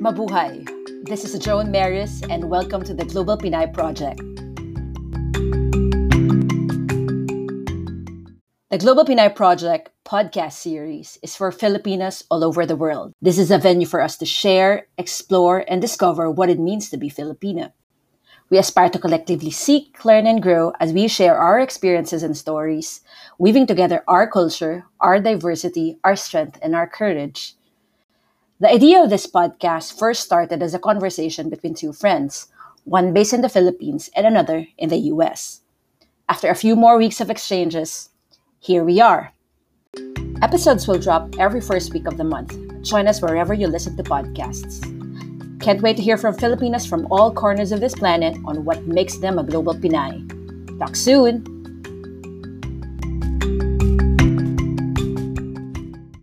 Mabuhay! This is Joan Maris and welcome to the Global Pinay Project. The Global Pinay Project podcast series is for Filipinos all over the world. This is a venue for us to share, explore, and discover what it means to be Filipino. We aspire to collectively seek, learn, and grow as we share our experiences and stories, weaving together our culture, our diversity, our strength, and our courage. The idea of this podcast first started as a conversation between two friends, one based in the Philippines and another in the US. After a few more weeks of exchanges, here we are. Episodes will drop every first week of the month. Join us wherever you listen to podcasts. Can't wait to hear from Filipinos from all corners of this planet on what makes them a global Pinay. Talk soon!